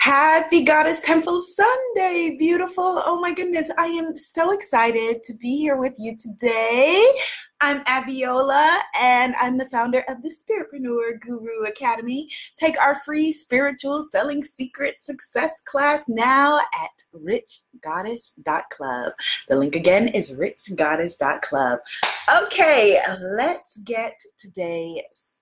Happy Goddess Temple Sunday, beautiful. Oh my goodness, I am so excited to be here with you today. I'm Abiola, and I'm the founder of the Spiritpreneur Guru Academy. Take our free spiritual selling secret success class now at richgoddess.club. The link again is richgoddess.club. Okay, let's get today started.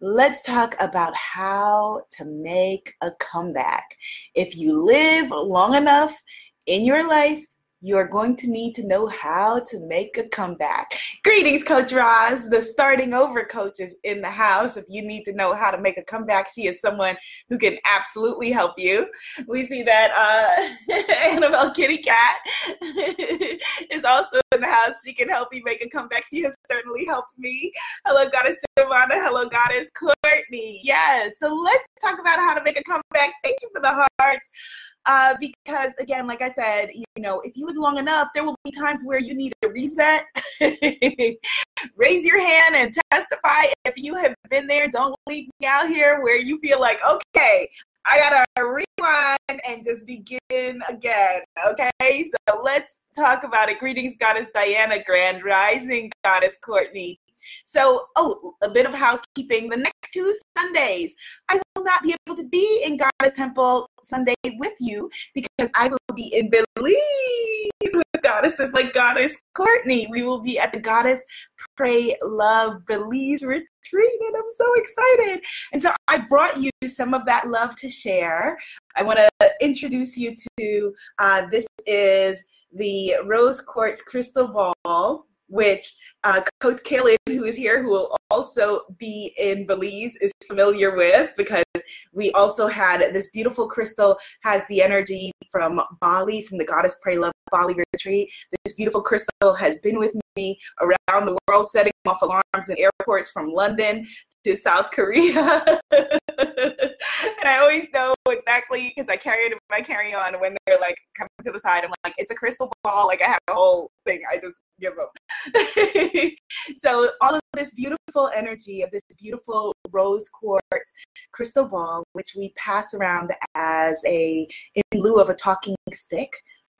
Let's talk about how to make a comeback. If you live long enough in your life, you are going to need to know how to make a comeback. Greetings, Coach Roz, the starting over coach is in the house. If you need to know how to make a comeback, she is someone who can absolutely help you. We see that uh, Annabelle Kitty Cat is also in the house. She can help you make a comeback. She has certainly helped me. Hello, Goddess Hello, Goddess Courtney. Yes. So let's talk about how to make a comeback. Thank you for the hearts. Uh, because again, like I said, you know, if you live long enough, there will be times where you need a reset. Raise your hand and testify if you have been there. Don't leave me out here where you feel like, okay, I gotta rewind and just begin again. Okay, so let's talk about it. Greetings, Goddess Diana, Grand Rising, Goddess Courtney. So, oh, a bit of housekeeping. The next two Sundays, I will not be able to be in Goddess Temple Sunday with you because I will be in Belize with goddesses like Goddess Courtney. We will be at the Goddess Pray Love Belize retreat, and I'm so excited. And so I brought you some of that love to share. I want to introduce you to uh, this is the Rose Quartz Crystal Ball which uh, Coach Kaylin, who is here, who will also be in Belize, is familiar with because we also had this beautiful crystal has the energy from Bali, from the Goddess Pray Love Bali retreat. This beautiful crystal has been with me around the world, setting off alarms in airports from London to South Korea. and I always know exactly because I carry it in my carry on when they're like coming to the side. I'm like, it's a crystal ball. Like I have a whole thing. I just give them. so all of this beautiful energy of this beautiful rose quartz crystal ball, which we pass around as a in lieu of a talking stick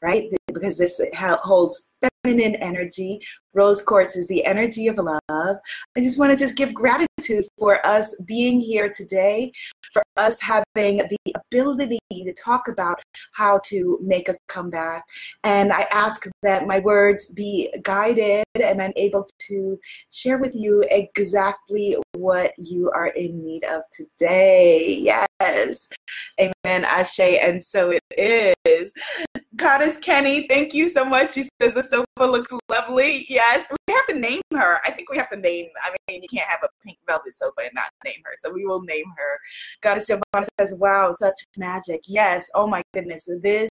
right? Because this holds feminine energy. Rose quartz is the energy of love. I just want to just give gratitude for us being here today, for us having the ability to talk about how to make a comeback. And I ask that my words be guided and I'm able to share with you exactly what you are in need of today. Yes. Amen. Ashe. And so it is. Goddess Kenny, thank you so much. She says the sofa looks lovely. Yes, we have to name her. I think we have to name. I mean, you can't have a pink velvet sofa and not name her. So we will name her. Goddess Giovanna says, "Wow, such magic." Yes. Oh my goodness, this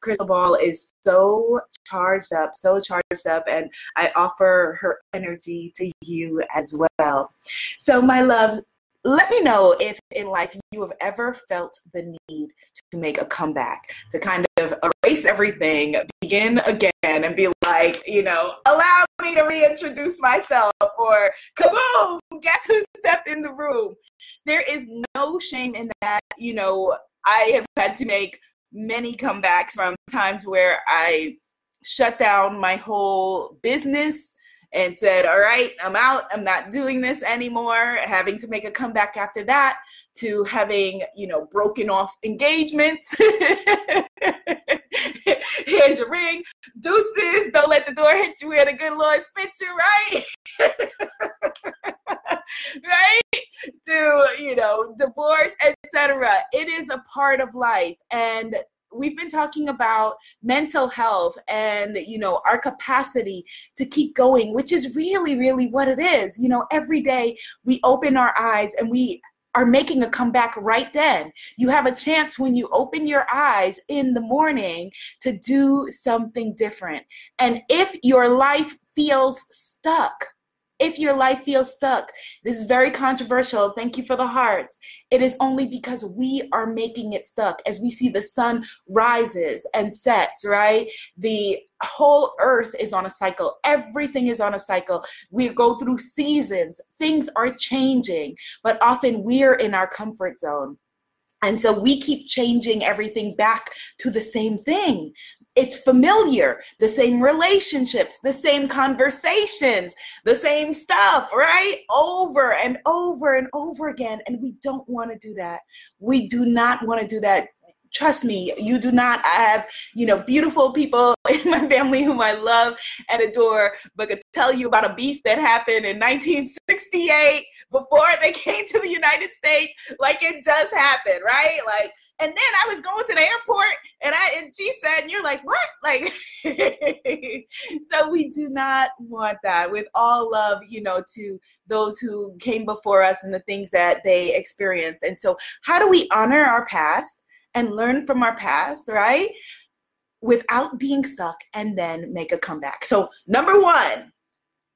crystal ball is so charged up, so charged up, and I offer her energy to you as well. So my loves, let me know if in life you have ever felt the need to make a comeback, to kind of erase everything, begin again, and be like, you know, allow me to reintroduce myself, or kaboom, guess who stepped in the room? There is no shame in that. You know, I have had to make many comebacks from times where I shut down my whole business and said, All right, I'm out. I'm not doing this anymore. Having to make a comeback after that, to having, you know, broken off engagements. Here's your ring. Deuces. Don't let the door hit you where the good Lord's fit you, right? right? To, you know, divorce, etc. It is a part of life. And we've been talking about mental health and you know our capacity to keep going which is really really what it is you know every day we open our eyes and we are making a comeback right then. You have a chance when you open your eyes in the morning to do something different. And if your life feels stuck, if your life feels stuck, this is very controversial. Thank you for the hearts. It is only because we are making it stuck. As we see the sun rises and sets, right? The whole earth is on a cycle. Everything is on a cycle. We go through seasons. Things are changing, but often we're in our comfort zone. And so we keep changing everything back to the same thing. It's familiar, the same relationships, the same conversations, the same stuff, right? Over and over and over again. And we don't want to do that. We do not want to do that trust me, you do not. I have, you know, beautiful people in my family whom I love and adore, but could tell you about a beef that happened in 1968 before they came to the United States, like it just happened, right? Like, and then I was going to the airport and I and she said, and you're like, what? Like so we do not want that with all love, you know, to those who came before us and the things that they experienced. And so how do we honor our past? and learn from our past, right? Without being stuck and then make a comeback. So, number one,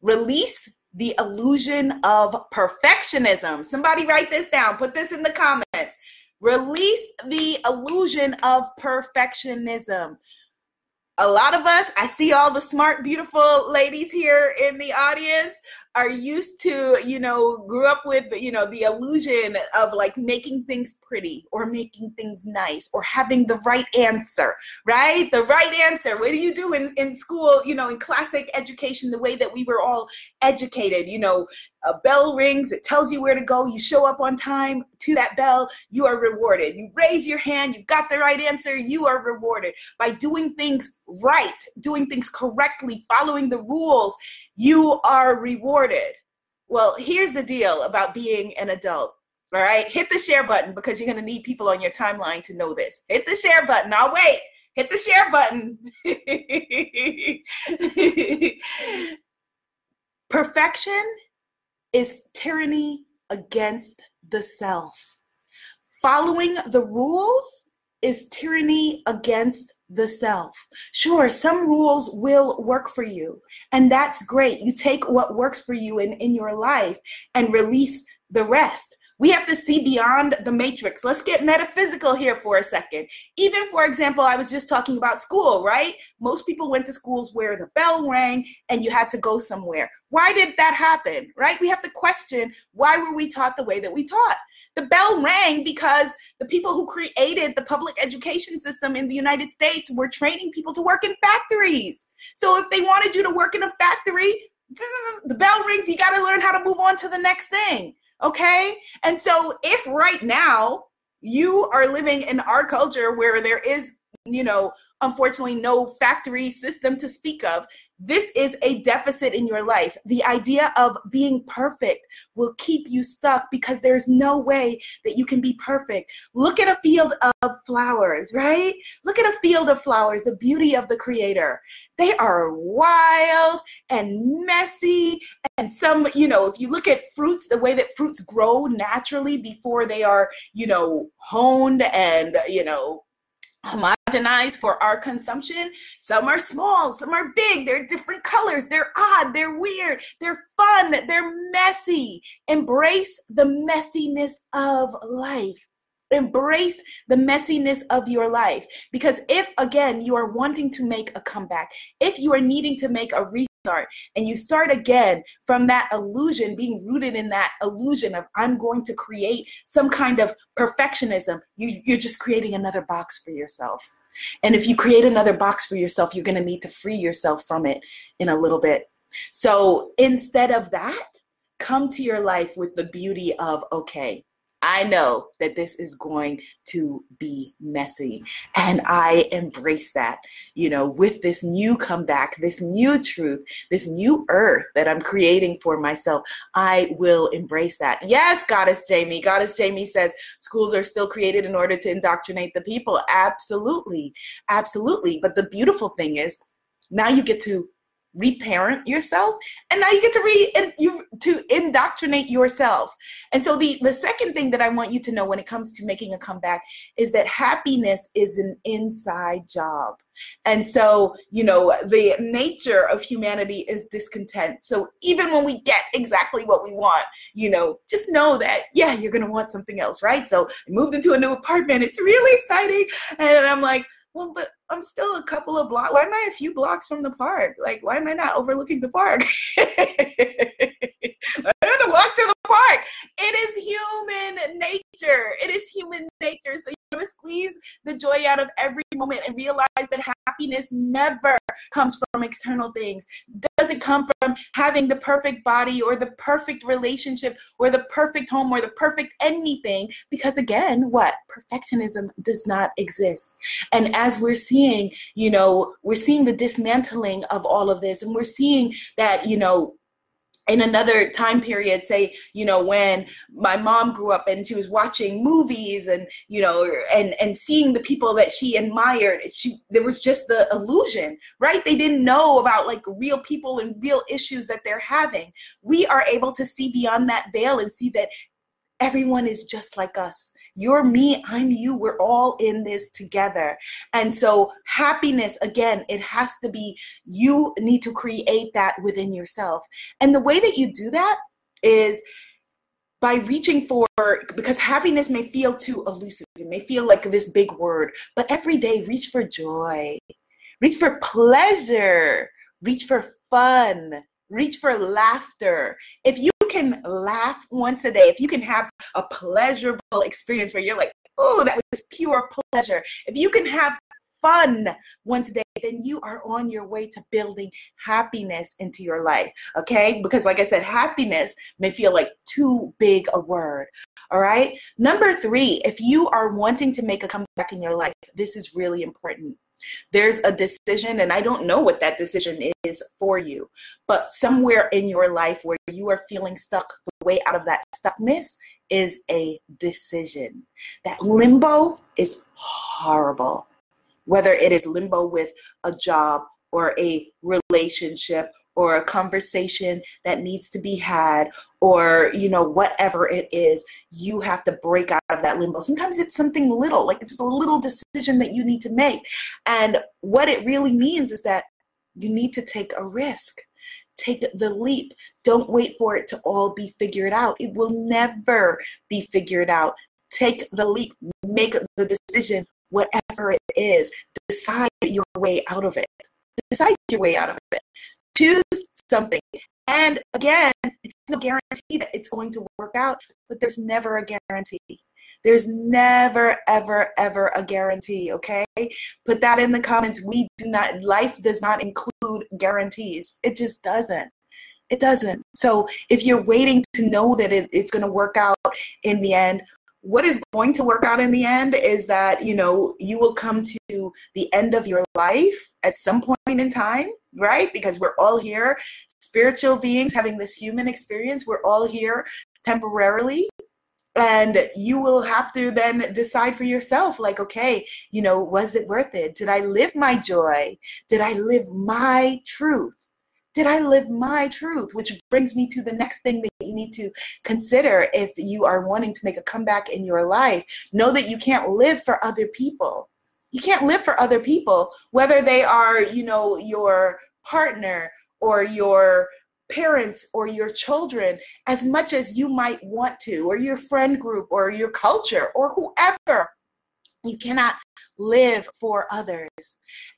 release the illusion of perfectionism. Somebody write this down, put this in the comments. Release the illusion of perfectionism. A lot of us, I see all the smart, beautiful ladies here in the audience are used to, you know, grew up with, you know, the illusion of like making things pretty or making things nice or having the right answer, right? The right answer. What do you do in, in school, you know, in classic education, the way that we were all educated, you know, a bell rings, it tells you where to go, you show up on time to that bell, you are rewarded. You raise your hand, you've got the right answer, you are rewarded. By doing things right, doing things correctly, following the rules, you are rewarded. Well, here's the deal about being an adult. All right, hit the share button because you're going to need people on your timeline to know this. Hit the share button. I'll wait. Hit the share button. Perfection is tyranny against the self. Following the rules is tyranny against the self. Sure, some rules will work for you, and that's great. You take what works for you in, in your life and release the rest. We have to see beyond the matrix. Let's get metaphysical here for a second. Even, for example, I was just talking about school, right? Most people went to schools where the bell rang and you had to go somewhere. Why did that happen, right? We have to question why were we taught the way that we taught? The bell rang because the people who created the public education system in the United States were training people to work in factories. So if they wanted you to work in a factory, the bell rings, you got to learn how to move on to the next thing. Okay. And so if right now you are living in our culture where there is you know, unfortunately, no factory system to speak of. This is a deficit in your life. The idea of being perfect will keep you stuck because there's no way that you can be perfect. Look at a field of flowers, right? Look at a field of flowers, the beauty of the Creator. They are wild and messy. And some, you know, if you look at fruits, the way that fruits grow naturally before they are, you know, honed and, you know, homogenized for our consumption. Some are small, some are big, they're different colors, they're odd, they're weird, they're fun, they're messy. Embrace the messiness of life. Embrace the messiness of your life. Because if, again, you are wanting to make a comeback, if you are needing to make a restart, and you start again from that illusion, being rooted in that illusion of I'm going to create some kind of perfectionism, you, you're just creating another box for yourself. And if you create another box for yourself, you're going to need to free yourself from it in a little bit. So instead of that, come to your life with the beauty of okay, I know that this is going to be messy. And I embrace that, you know, with this new comeback, this new truth, this new earth that I'm creating for myself. I will embrace that. Yes, Goddess Jamie. Goddess Jamie says schools are still created in order to indoctrinate the people. Absolutely. Absolutely. But the beautiful thing is, now you get to reparent yourself and now you get to re you to indoctrinate yourself. And so the the second thing that i want you to know when it comes to making a comeback is that happiness is an inside job. And so you know the nature of humanity is discontent. So even when we get exactly what we want you know just know that yeah you're gonna want something else right? So i moved into a new apartment. It's really exciting. And i'm like well, but I'm still a couple of blocks. Why am I a few blocks from the park? Like, why am I not overlooking the park? I have to walk to the park. It is human nature. It is human nature. So you want to squeeze the joy out of every moment and realize that happiness never comes from external things. Doesn't come from having the perfect body or the perfect relationship or the perfect home or the perfect anything. Because again, what? Perfectionism does not exist. And as we're seeing, you know, we're seeing the dismantling of all of this and we're seeing that, you know, in another time period say you know when my mom grew up and she was watching movies and you know and and seeing the people that she admired she there was just the illusion right? They didn't know about like real people and real issues that they're having. We are able to see beyond that veil and see that everyone is just like us you're me, I'm you. We're all in this together. And so, happiness, again, it has to be you need to create that within yourself. And the way that you do that is by reaching for because happiness may feel too elusive it may feel like this big word but every day reach for joy reach for pleasure reach for fun reach for laughter if you can laugh once a day, if you can have a pleasurable experience where you're like, oh, that was pure pleasure, if you can have fun once a day, then you are on your way to building happiness into your life. Okay? Because, like I said, happiness may feel like too big a word. All right? Number three, if you are wanting to make a comeback in your life, this is really important. There's a decision, and I don't know what that decision is for you, but somewhere in your life where you are feeling stuck, the way out of that stuckness is a decision. That limbo is horrible. Whether it is limbo with a job or a relationship or a conversation that needs to be had or you know whatever it is you have to break out of that limbo. Sometimes it's something little like it's just a little decision that you need to make. And what it really means is that you need to take a risk. Take the leap. Don't wait for it to all be figured out. It will never be figured out. Take the leap. Make the decision whatever it is. Decide your way out of it. Decide your way out of it choose something. And again, it's no guarantee that it's going to work out, but there's never a guarantee. There's never, ever, ever a guarantee, okay? Put that in the comments. We do not, life does not include guarantees. It just doesn't. It doesn't. So if you're waiting to know that it, it's going to work out in the end, what is going to work out in the end is that you know you will come to the end of your life at some point in time right because we're all here spiritual beings having this human experience we're all here temporarily and you will have to then decide for yourself like okay you know was it worth it did i live my joy did i live my truth did I live my truth? Which brings me to the next thing that you need to consider if you are wanting to make a comeback in your life. Know that you can't live for other people. You can't live for other people, whether they are, you know, your partner or your parents or your children as much as you might want to, or your friend group or your culture or whoever. You cannot live for others.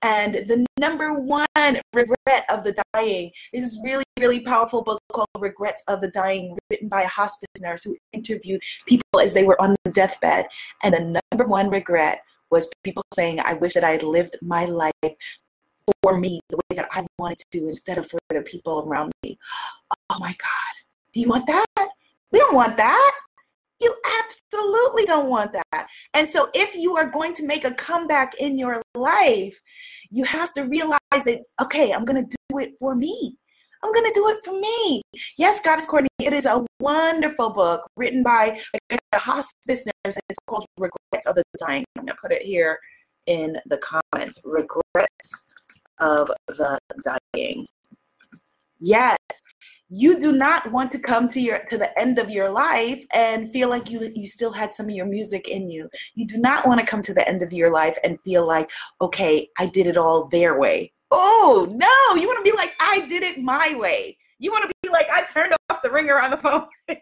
And the number one regret of the dying this is really, really powerful book called Regrets of the Dying, written by a hospice nurse who interviewed people as they were on the deathbed. And the number one regret was people saying, I wish that I had lived my life for me the way that I wanted to instead of for the people around me. Oh my God. Do you want that? We don't want that. You absolutely don't want that. And so, if you are going to make a comeback in your life, you have to realize that, okay, I'm going to do it for me. I'm going to do it for me. Yes, Goddess Courtney, it is a wonderful book written by a hospice nurse. It's called Regrets of the Dying. I'm going to put it here in the comments. Regrets of the Dying. Yes, you do not want to come to your to the end of your life and feel like you you still had some of your music in you you do not want to come to the end of your life and feel like okay i did it all their way oh no you want to be like i did it my way you want to be like i turned off the ringer on the phone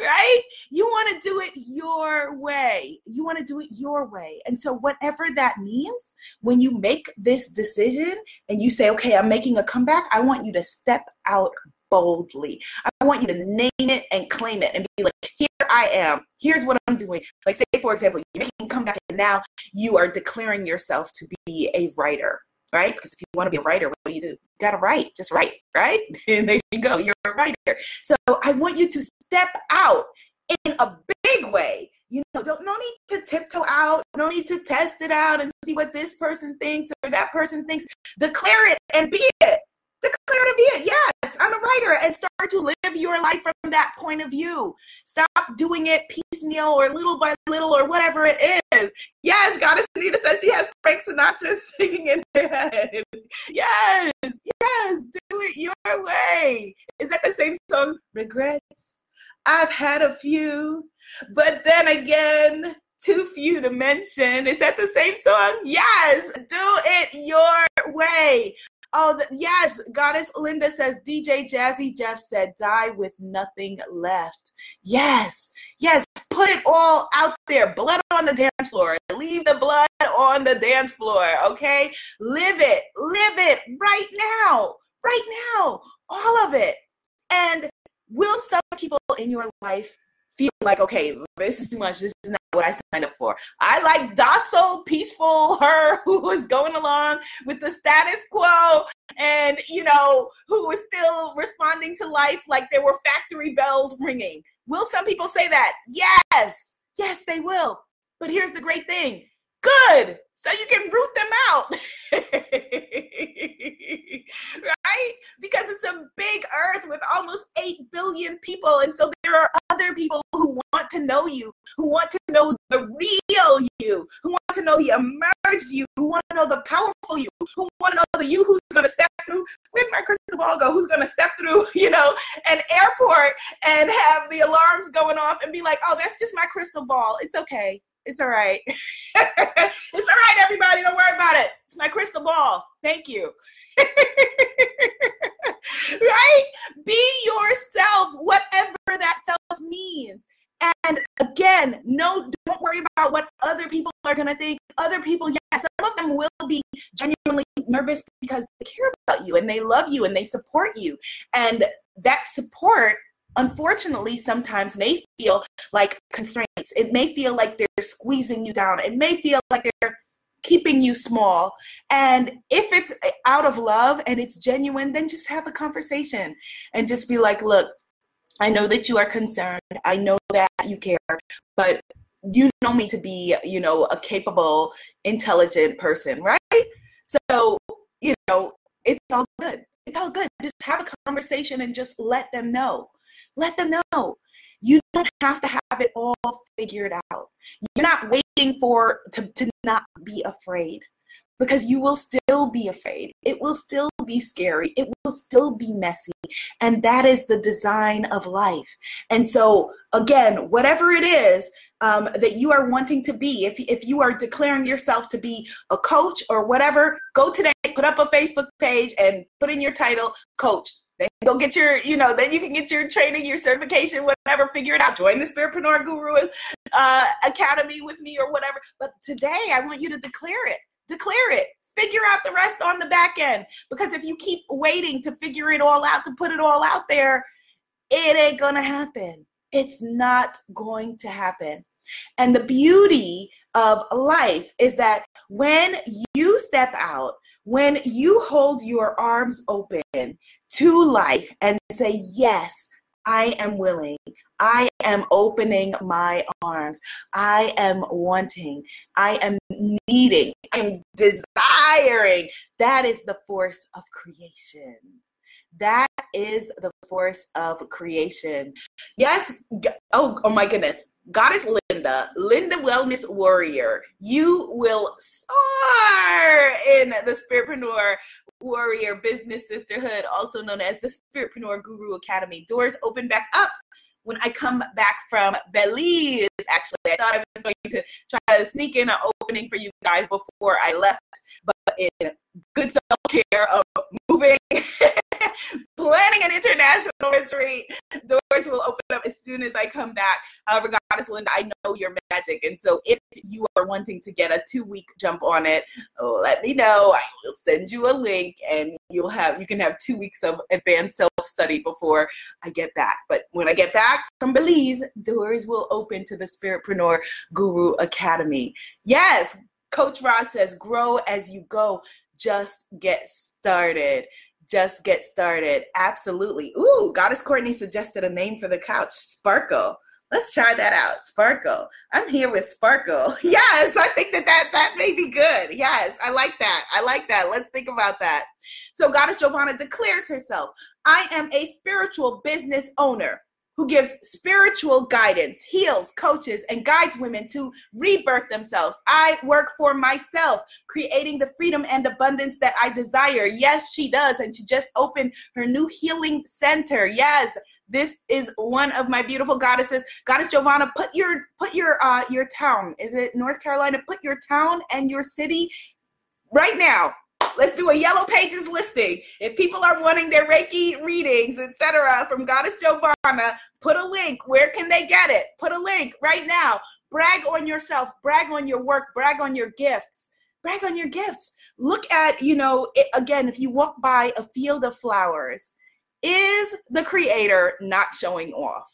right? You want to do it your way. You want to do it your way. And so, whatever that means, when you make this decision and you say, okay, I'm making a comeback, I want you to step out boldly. I want you to name it and claim it and be like, I am. Here's what I'm doing. Like, say, for example, you're making come back and now you are declaring yourself to be a writer, right? Because if you want to be a writer, what do you do? You got to write. Just write, right? And there you go. You're a writer. So I want you to step out in a big way you know, don't no need to tiptoe out, no need to test it out and see what this person thinks or that person thinks. Declare it and be it. Yes, I'm a writer, and start to live your life from that point of view. Stop doing it piecemeal or little by little or whatever it is. Yes, Goddess Anita says she has Frank Sinatra singing in her head. Yes, yes, do it your way. Is that the same song? Regrets I've had a few, but then again, too few to mention. Is that the same song? Yes, do it your way. Oh, the, yes, Goddess Linda says DJ Jazzy Jeff said, die with nothing left. Yes, yes, put it all out there. Blood on the dance floor. Leave the blood on the dance floor, okay? Live it, live it right now, right now, all of it. And will some people in your life feel like, okay, this is too much. This is not what I signed up for. I like docile, peaceful her who was going along with the status quo and, you know, who was still responding to life like there were factory bells ringing. Will some people say that? Yes. Yes, they will. But here's the great thing good so you can root them out. right? Because it's a big earth with almost 8 billion people. And so there are other people who want to know you, who want to know the real you, who want to know the emerged you, who want to know the powerful you, who want to know the you who's going to step through. Where's my crystal ball go? Who's going to step through, you know, an airport and have the alarms going off and be like, oh, that's just my crystal ball. It's okay. It's all right. it's all right, everybody. Don't worry about it. It's my crystal ball. Thank you. right? Be yourself, whatever that self means. And again, no, don't worry about what other people are going to think. Other people, yes, some of them will be genuinely nervous because they care about you and they love you and they support you. And that support unfortunately sometimes may feel like constraints. It may feel like they're squeezing you down. It may feel like they're keeping you small. And if it's out of love and it's genuine, then just have a conversation and just be like, look, I know that you are concerned. I know that you care, but you know me to be, you know, a capable, intelligent person, right? So, you know, it's all good. It's all good. Just have a conversation and just let them know let them know. You don't have to have it all figured out. You're not waiting for to, to not be afraid because you will still be afraid. It will still be scary. It will still be messy. And that is the design of life. And so, again, whatever it is um, that you are wanting to be, if, if you are declaring yourself to be a coach or whatever, go today, put up a Facebook page and put in your title, coach then go get your, you know, then you can get your training, your certification, whatever, figure it out. Join the Spiritpreneur Guru uh, Academy with me or whatever. But today I want you to declare it. Declare it. Figure out the rest on the back end. Because if you keep waiting to figure it all out, to put it all out there, it ain't gonna happen. It's not going to happen. And the beauty of life is that when you step out, when you hold your arms open to life and say, Yes, I am willing. I am opening my arms. I am wanting. I am needing. I am desiring. That is the force of creation. That is the force of creation. Yes. Oh, oh my goodness. Goddess Linda, Linda Wellness Warrior, you will soar in the Spiritpreneur Warrior Business Sisterhood, also known as the Spiritpreneur Guru Academy. Doors open back up when I come back from Belize. Actually, I thought I was going to try to sneak in an opening for you guys before I left, but in good self care of moving planning an international retreat. Doors will open up as soon as I come back. However, Goddess Linda, I know your magic. And so if you are wanting to get a two week jump on it, oh, let me know. I will send you a link and you'll have you can have two weeks of advanced self-study before I get back. But when I get back from Belize, doors will open to the Spiritpreneur Guru Academy. Yes, Coach Roz says, grow as you go. Just get started just get started. Absolutely. Ooh, Goddess Courtney suggested a name for the couch, Sparkle. Let's try that out. Sparkle. I'm here with Sparkle. Yes, I think that that, that may be good. Yes, I like that. I like that. Let's think about that. So, Goddess Giovanna declares herself I am a spiritual business owner who gives spiritual guidance, heals, coaches, and guides women to rebirth themselves. I work for myself, creating the freedom and abundance that I desire. Yes, she does. And she just opened her new healing center. Yes, this is one of my beautiful goddesses. Goddess Giovanna, put your put your uh your town. Is it North Carolina? Put your town and your city right now Let's do a yellow pages listing. If people are wanting their Reiki readings, etc., from Goddess Giovanna, put a link. Where can they get it? Put a link right now. Brag on yourself, brag on your work, brag on your gifts. Brag on your gifts. Look at, you know, it, again, if you walk by a field of flowers, is the creator not showing off?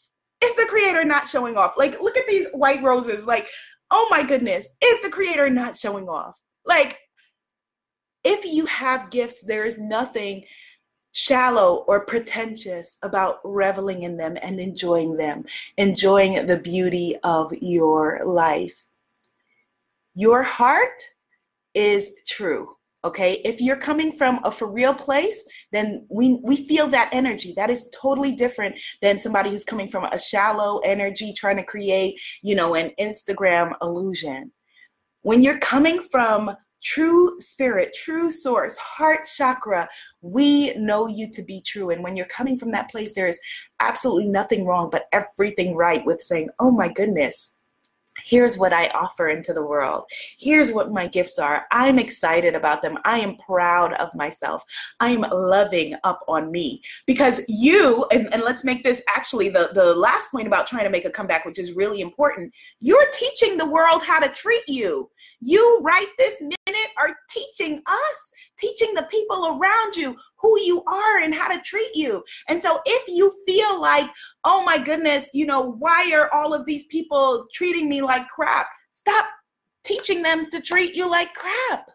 Is the creator not showing off? Like, look at these white roses. Like, oh my goodness, is the creator not showing off? Like, if you have gifts, there is nothing shallow or pretentious about reveling in them and enjoying them, enjoying the beauty of your life. Your heart is true. Okay, if you're coming from a for real place, then we we feel that energy. That is totally different than somebody who's coming from a shallow energy trying to create, you know, an Instagram illusion. When you're coming from true spirit, true source, heart chakra, we know you to be true. And when you're coming from that place, there is absolutely nothing wrong, but everything right with saying, oh my goodness, Here's what I offer into the world. Here's what my gifts are. I'm excited about them. I am proud of myself. I'm loving up on me because you, and, and let's make this actually the, the last point about trying to make a comeback, which is really important. You're teaching the world how to treat you. You, right this minute, are teaching us, teaching the people around you who you are and how to treat you. And so if you feel like, oh my goodness, you know, why are all of these people treating me like crap? Stop teaching them to treat you like crap.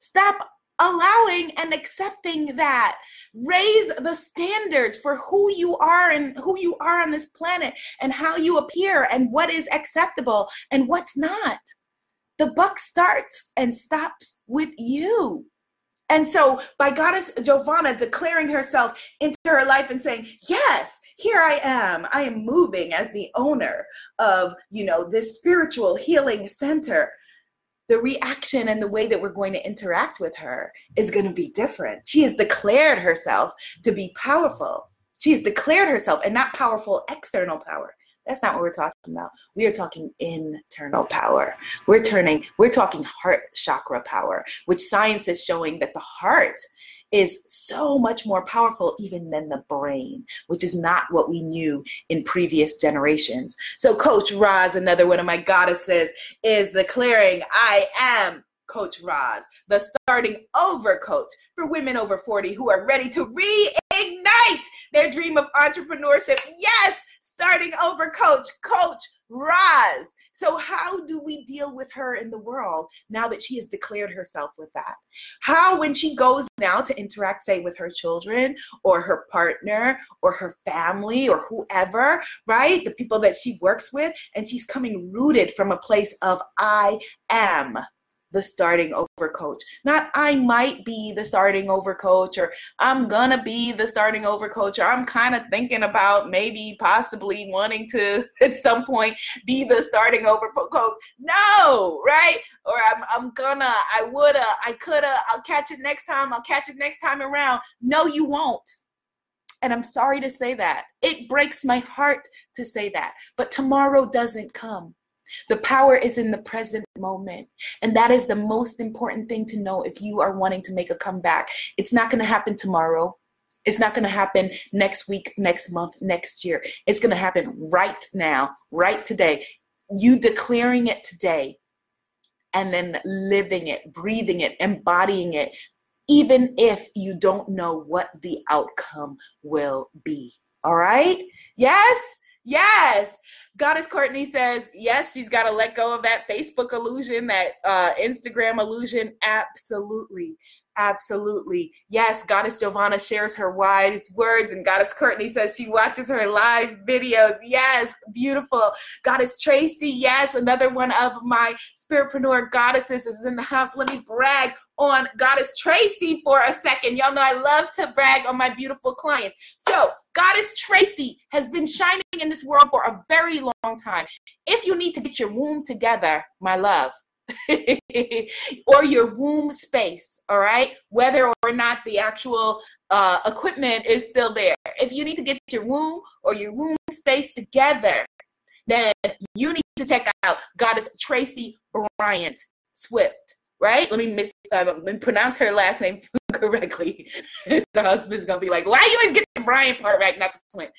Stop allowing and accepting that. Raise the standards for who you are and who you are on this planet and how you appear and what is acceptable and what's not. The buck starts and stops with you. And so, by Goddess Giovanna declaring herself into her life and saying, Yes, here I am. I am moving as the owner of, you know, this spiritual healing center. The reaction and the way that we're going to interact with her is going to be different. She has declared herself to be powerful. She has declared herself and not powerful external power. That's not what we're talking about. We are talking internal power. We're turning, we're talking heart chakra power, which science is showing that the heart is so much more powerful even than the brain, which is not what we knew in previous generations. So, Coach Roz, another one of my goddesses, is declaring, I am Coach Roz, the starting over coach for women over 40 who are ready to reignite their dream of entrepreneurship. Yes, starting over coach, Coach Roz. So, how do we deal with her in the world now that she has declared herself with that? How, when she goes now to interact, say, with her children or her partner or her family or whoever, right? The people that she works with, and she's coming rooted from a place of I am the starting over coach. Not I might be the starting over coach or I'm gonna be the starting over coach or I'm kind of thinking about maybe possibly wanting to at some point be the starting over coach. No, right? Or I'm I'm gonna, I woulda, I coulda, I'll catch it next time, I'll catch it next time around. No, you won't. And I'm sorry to say that. It breaks my heart to say that. But tomorrow doesn't come. The power is in the present moment. And that is the most important thing to know if you are wanting to make a comeback. It's not going to happen tomorrow. It's not going to happen next week, next month, next year. It's going to happen right now, right today. You declaring it today and then living it, breathing it, embodying it, even if you don't know what the outcome will be. All right? Yes? Yes. Goddess Courtney says, yes, she's got to let go of that Facebook illusion, that uh, Instagram illusion. Absolutely. Absolutely. Yes, Goddess Giovanna shares her wise words, and Goddess Courtney says she watches her live videos. Yes, beautiful. Goddess Tracy, yes, another one of my spiritpreneur goddesses is in the house. Let me brag on Goddess Tracy for a second. Y'all know I love to brag on my beautiful clients. So, Goddess Tracy has been shining in this world for a very long time. If you need to get your womb together, my love, or your womb space, all right? Whether or not the actual uh, equipment is still there. If you need to get your womb or your womb space together, then you need to check out Goddess Tracy Bryant Swift, right? Let me, mis- uh, pronounce her last name correctly. the husband's gonna be like, why you always get the Bryant part right, not the Swint?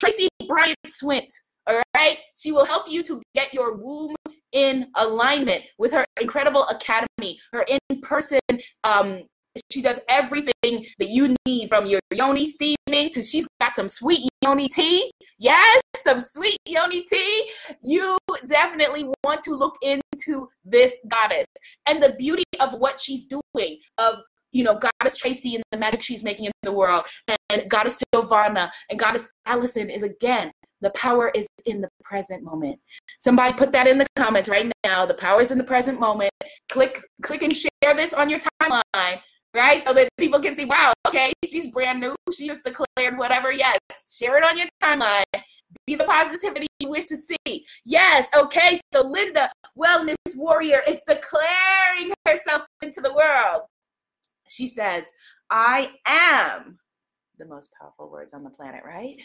Tracy Bryant Swint, all right? She will help you to get your womb in alignment with her incredible academy, her in person. Um, she does everything that you need from your yoni steaming to she's got some sweet yoni tea. Yes, some sweet yoni tea. You definitely want to look into this goddess and the beauty of what she's doing, of you know, Goddess Tracy and the magic she's making in the world, and Goddess Giovanna and Goddess Allison is again the power is in the present moment. Somebody put that in the comments right now. The power is in the present moment. Click, click and share this on your timeline, right? So that people can see, wow, okay, she's brand new. She just declared whatever. Yes, share it on your timeline. Be the positivity you wish to see. Yes, okay. So Linda, wellness warrior, is declaring herself into the world. She says, I am the most powerful words on the planet, right?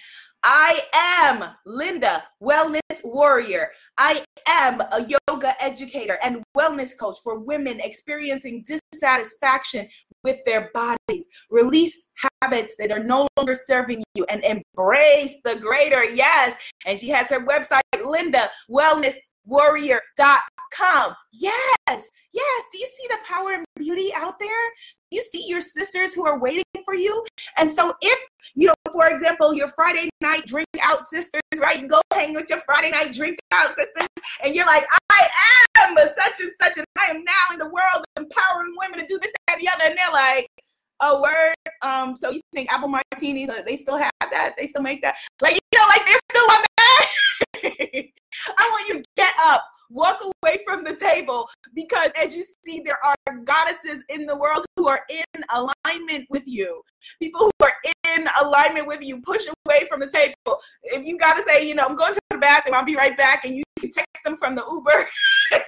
I am Linda, wellness warrior. I am a yoga educator and wellness coach for women experiencing dissatisfaction with their bodies. Release habits that are no longer serving you and embrace the greater. Yes. And she has her website, Linda Wellness warrior.com. Yes, yes. Do you see the power and beauty out there? Do you see your sisters who are waiting for you. And so, if you know, for example, your Friday night drink out sisters, right? You go hang with your Friday night drink out sisters, and you're like, I am such and such, and I am now in the world empowering women to do this, that, and the other. And they're like, a word. Um, so you think apple martinis? Uh, they still have that? They still make that? Like you know, like they're still on that. I want you to get up, walk away from the table, because as you see, there are goddesses in the world who are in alignment with you. People who are in alignment with you. Push away from the table. If you got to say, you know, I'm going to the bathroom, I'll be right back, and you can text them from the Uber.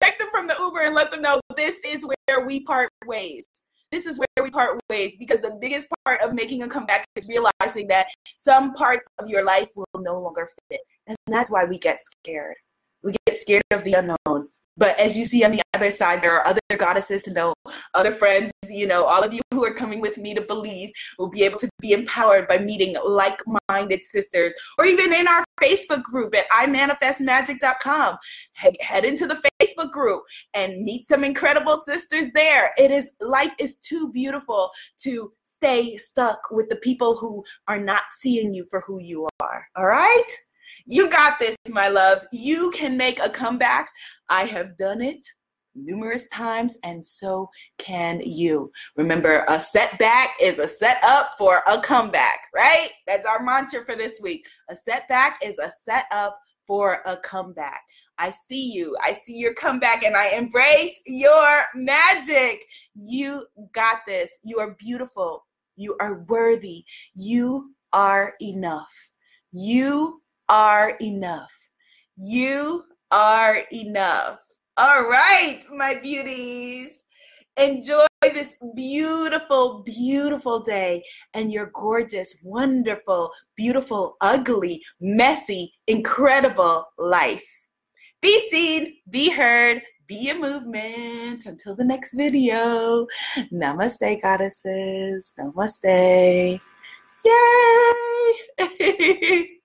text them from the Uber and let them know this is where we part ways this is where we part ways because the biggest part of making a comeback is realizing that some parts of your life will no longer fit. And that's why we get scared. We get scared of the unknown. But as you see on the other side, there are other goddesses to know, other friends, you know, all of you who are coming with me to Belize will be able to be empowered by meeting like minded sisters, or even in our Facebook group at imanifestmagic.com. Head, head into the Facebook group and meet some incredible sisters there. It is, life is too beautiful to stay stuck with the people who are not seeing you for who you are. All right? You got this, my loves. You can make a comeback. I have done it numerous times, and so can you. Remember, a setback is a setup for a comeback, right? That's our mantra for this week. A setback is a setup for a comeback. I see you. I see your comeback and I embrace your magic. You got this. You are beautiful. You are worthy. You are enough. You are enough. You are enough. All right, my beauties. Enjoy this beautiful, beautiful day and your gorgeous, wonderful, beautiful, ugly, messy, incredible life. Be seen, be heard, be a movement. Until the next video. Namaste, goddesses. Namaste. Yay!